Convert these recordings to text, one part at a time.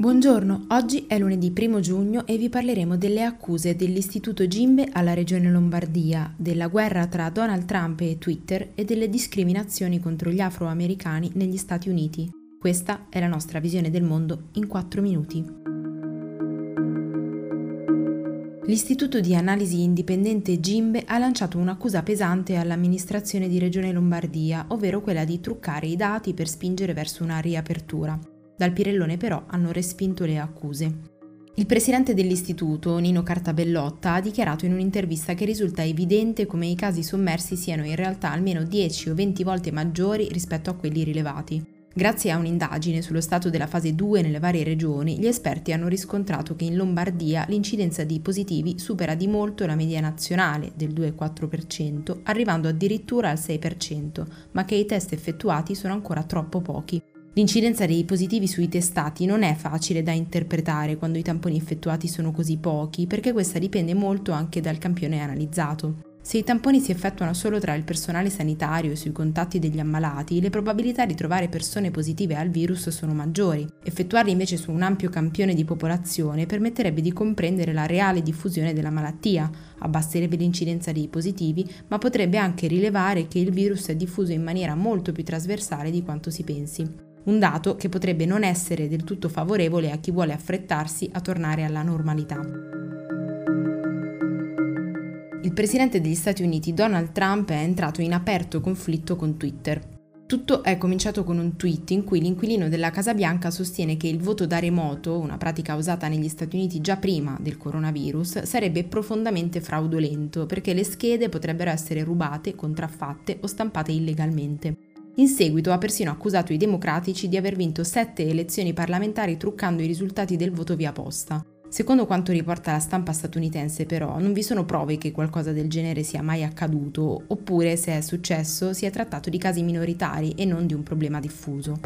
Buongiorno, oggi è lunedì 1 giugno e vi parleremo delle accuse dell'Istituto Gimbe alla Regione Lombardia, della guerra tra Donald Trump e Twitter e delle discriminazioni contro gli afroamericani negli Stati Uniti. Questa è la nostra visione del mondo in 4 minuti. L'Istituto di Analisi Indipendente Gimbe ha lanciato un'accusa pesante all'amministrazione di Regione Lombardia, ovvero quella di truccare i dati per spingere verso una riapertura. Dal Pirellone però hanno respinto le accuse. Il presidente dell'istituto, Nino Cartabellotta, ha dichiarato in un'intervista che risulta evidente come i casi sommersi siano in realtà almeno 10 o 20 volte maggiori rispetto a quelli rilevati. Grazie a un'indagine sullo stato della fase 2 nelle varie regioni, gli esperti hanno riscontrato che in Lombardia l'incidenza di positivi supera di molto la media nazionale del 2,4%, arrivando addirittura al 6%, ma che i test effettuati sono ancora troppo pochi. L'incidenza dei positivi sui testati non è facile da interpretare quando i tamponi effettuati sono così pochi, perché questa dipende molto anche dal campione analizzato. Se i tamponi si effettuano solo tra il personale sanitario e sui contatti degli ammalati, le probabilità di trovare persone positive al virus sono maggiori. Effettuarli invece su un ampio campione di popolazione permetterebbe di comprendere la reale diffusione della malattia, abbasserebbe l'incidenza dei positivi, ma potrebbe anche rilevare che il virus è diffuso in maniera molto più trasversale di quanto si pensi un dato che potrebbe non essere del tutto favorevole a chi vuole affrettarsi a tornare alla normalità. Il presidente degli Stati Uniti Donald Trump è entrato in aperto conflitto con Twitter. Tutto è cominciato con un tweet in cui l'inquilino della Casa Bianca sostiene che il voto da remoto, una pratica usata negli Stati Uniti già prima del coronavirus, sarebbe profondamente fraudolento perché le schede potrebbero essere rubate, contraffatte o stampate illegalmente. In seguito ha persino accusato i democratici di aver vinto sette elezioni parlamentari truccando i risultati del voto via posta. Secondo quanto riporta la stampa statunitense, però, non vi sono prove che qualcosa del genere sia mai accaduto, oppure, se è successo, si è trattato di casi minoritari e non di un problema diffuso.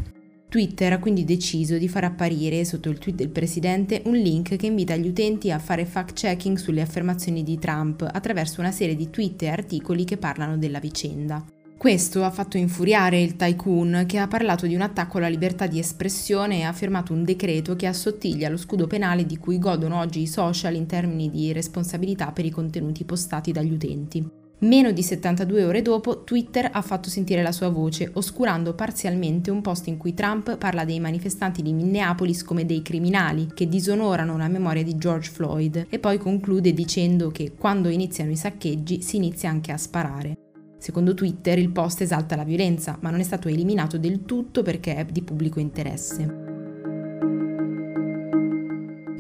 Twitter ha quindi deciso di far apparire sotto il tweet del presidente un link che invita gli utenti a fare fact-checking sulle affermazioni di Trump attraverso una serie di tweet e articoli che parlano della vicenda. Questo ha fatto infuriare il tycoon che ha parlato di un attacco alla libertà di espressione e ha firmato un decreto che assottiglia lo scudo penale di cui godono oggi i social in termini di responsabilità per i contenuti postati dagli utenti. Meno di 72 ore dopo, Twitter ha fatto sentire la sua voce, oscurando parzialmente un post in cui Trump parla dei manifestanti di Minneapolis come dei criminali che disonorano la memoria di George Floyd e poi conclude dicendo che quando iniziano i saccheggi si inizia anche a sparare. Secondo Twitter il post esalta la violenza, ma non è stato eliminato del tutto perché è di pubblico interesse.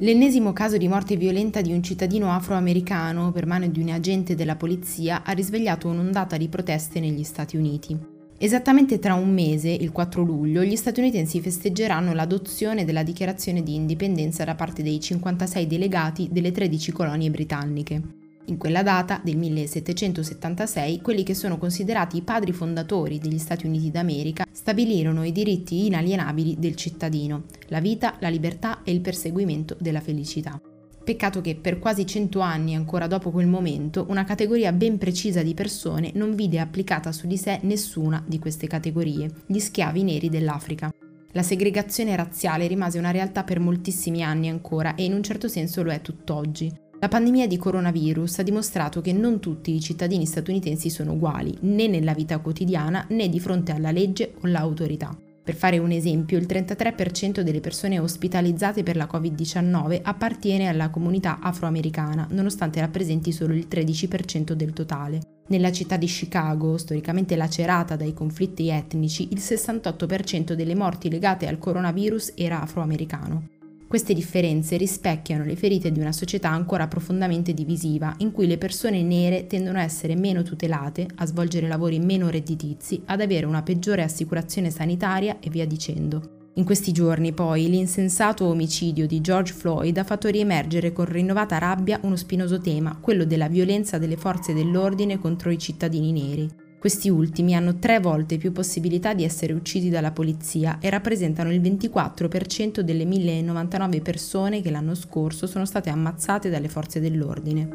L'ennesimo caso di morte violenta di un cittadino afroamericano per mano di un agente della polizia ha risvegliato un'ondata di proteste negli Stati Uniti. Esattamente tra un mese, il 4 luglio, gli statunitensi festeggeranno l'adozione della dichiarazione di indipendenza da parte dei 56 delegati delle 13 colonie britanniche. In quella data, del 1776, quelli che sono considerati i padri fondatori degli Stati Uniti d'America stabilirono i diritti inalienabili del cittadino, la vita, la libertà e il perseguimento della felicità. Peccato che per quasi cento anni ancora dopo quel momento una categoria ben precisa di persone non vide applicata su di sé nessuna di queste categorie, gli schiavi neri dell'Africa. La segregazione razziale rimase una realtà per moltissimi anni ancora e in un certo senso lo è tutt'oggi. La pandemia di coronavirus ha dimostrato che non tutti i cittadini statunitensi sono uguali, né nella vita quotidiana né di fronte alla legge o all'autorità. Per fare un esempio, il 33% delle persone ospitalizzate per la Covid-19 appartiene alla comunità afroamericana, nonostante rappresenti solo il 13% del totale. Nella città di Chicago, storicamente lacerata dai conflitti etnici, il 68% delle morti legate al coronavirus era afroamericano. Queste differenze rispecchiano le ferite di una società ancora profondamente divisiva, in cui le persone nere tendono a essere meno tutelate, a svolgere lavori meno redditizi, ad avere una peggiore assicurazione sanitaria e via dicendo. In questi giorni, poi, l'insensato omicidio di George Floyd ha fatto riemergere con rinnovata rabbia uno spinoso tema, quello della violenza delle forze dell'ordine contro i cittadini neri. Questi ultimi hanno tre volte più possibilità di essere uccisi dalla polizia e rappresentano il 24% delle 1099 persone che l'anno scorso sono state ammazzate dalle forze dell'ordine.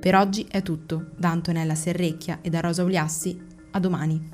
Per oggi è tutto. Da Antonella Serrecchia e da Rosa Uliassi, a domani.